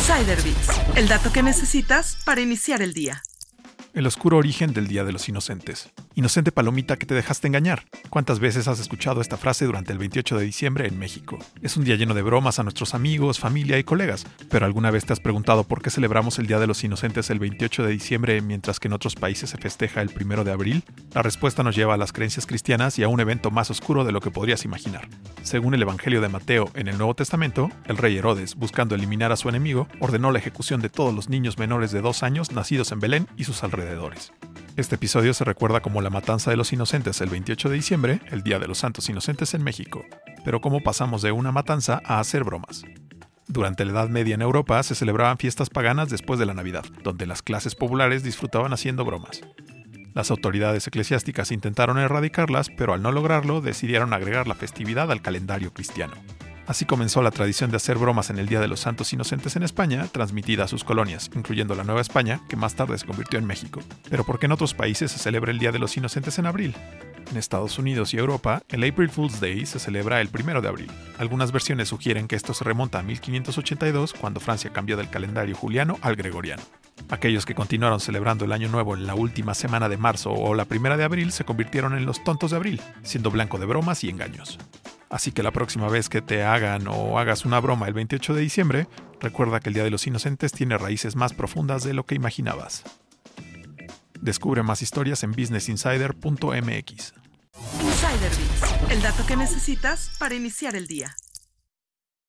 Insider el dato que necesitas para iniciar el día. El oscuro origen del Día de los Inocentes. Inocente palomita que te dejaste engañar. ¿Cuántas veces has escuchado esta frase durante el 28 de diciembre en México? Es un día lleno de bromas a nuestros amigos, familia y colegas, pero ¿alguna vez te has preguntado por qué celebramos el Día de los Inocentes el 28 de diciembre mientras que en otros países se festeja el 1 de abril? La respuesta nos lleva a las creencias cristianas y a un evento más oscuro de lo que podrías imaginar. Según el Evangelio de Mateo en el Nuevo Testamento, el rey Herodes, buscando eliminar a su enemigo, ordenó la ejecución de todos los niños menores de dos años nacidos en Belén y sus alrededores este episodio se recuerda como la matanza de los inocentes el 28 de diciembre, el Día de los Santos Inocentes en México, pero cómo pasamos de una matanza a hacer bromas. Durante la Edad Media en Europa se celebraban fiestas paganas después de la Navidad, donde las clases populares disfrutaban haciendo bromas. Las autoridades eclesiásticas intentaron erradicarlas, pero al no lograrlo decidieron agregar la festividad al calendario cristiano. Así comenzó la tradición de hacer bromas en el Día de los Santos Inocentes en España, transmitida a sus colonias, incluyendo la Nueva España, que más tarde se convirtió en México. Pero ¿por qué en otros países se celebra el Día de los Inocentes en abril? En Estados Unidos y Europa, el April Fool's Day se celebra el 1 de abril. Algunas versiones sugieren que esto se remonta a 1582, cuando Francia cambió del calendario juliano al gregoriano. Aquellos que continuaron celebrando el Año Nuevo en la última semana de marzo o la primera de abril se convirtieron en los tontos de abril, siendo blanco de bromas y engaños. Así que la próxima vez que te hagan o hagas una broma el 28 de diciembre, recuerda que el Día de los Inocentes tiene raíces más profundas de lo que imaginabas. Descubre más historias en businessinsider.mx. Insider Bits, el dato que necesitas para iniciar el día.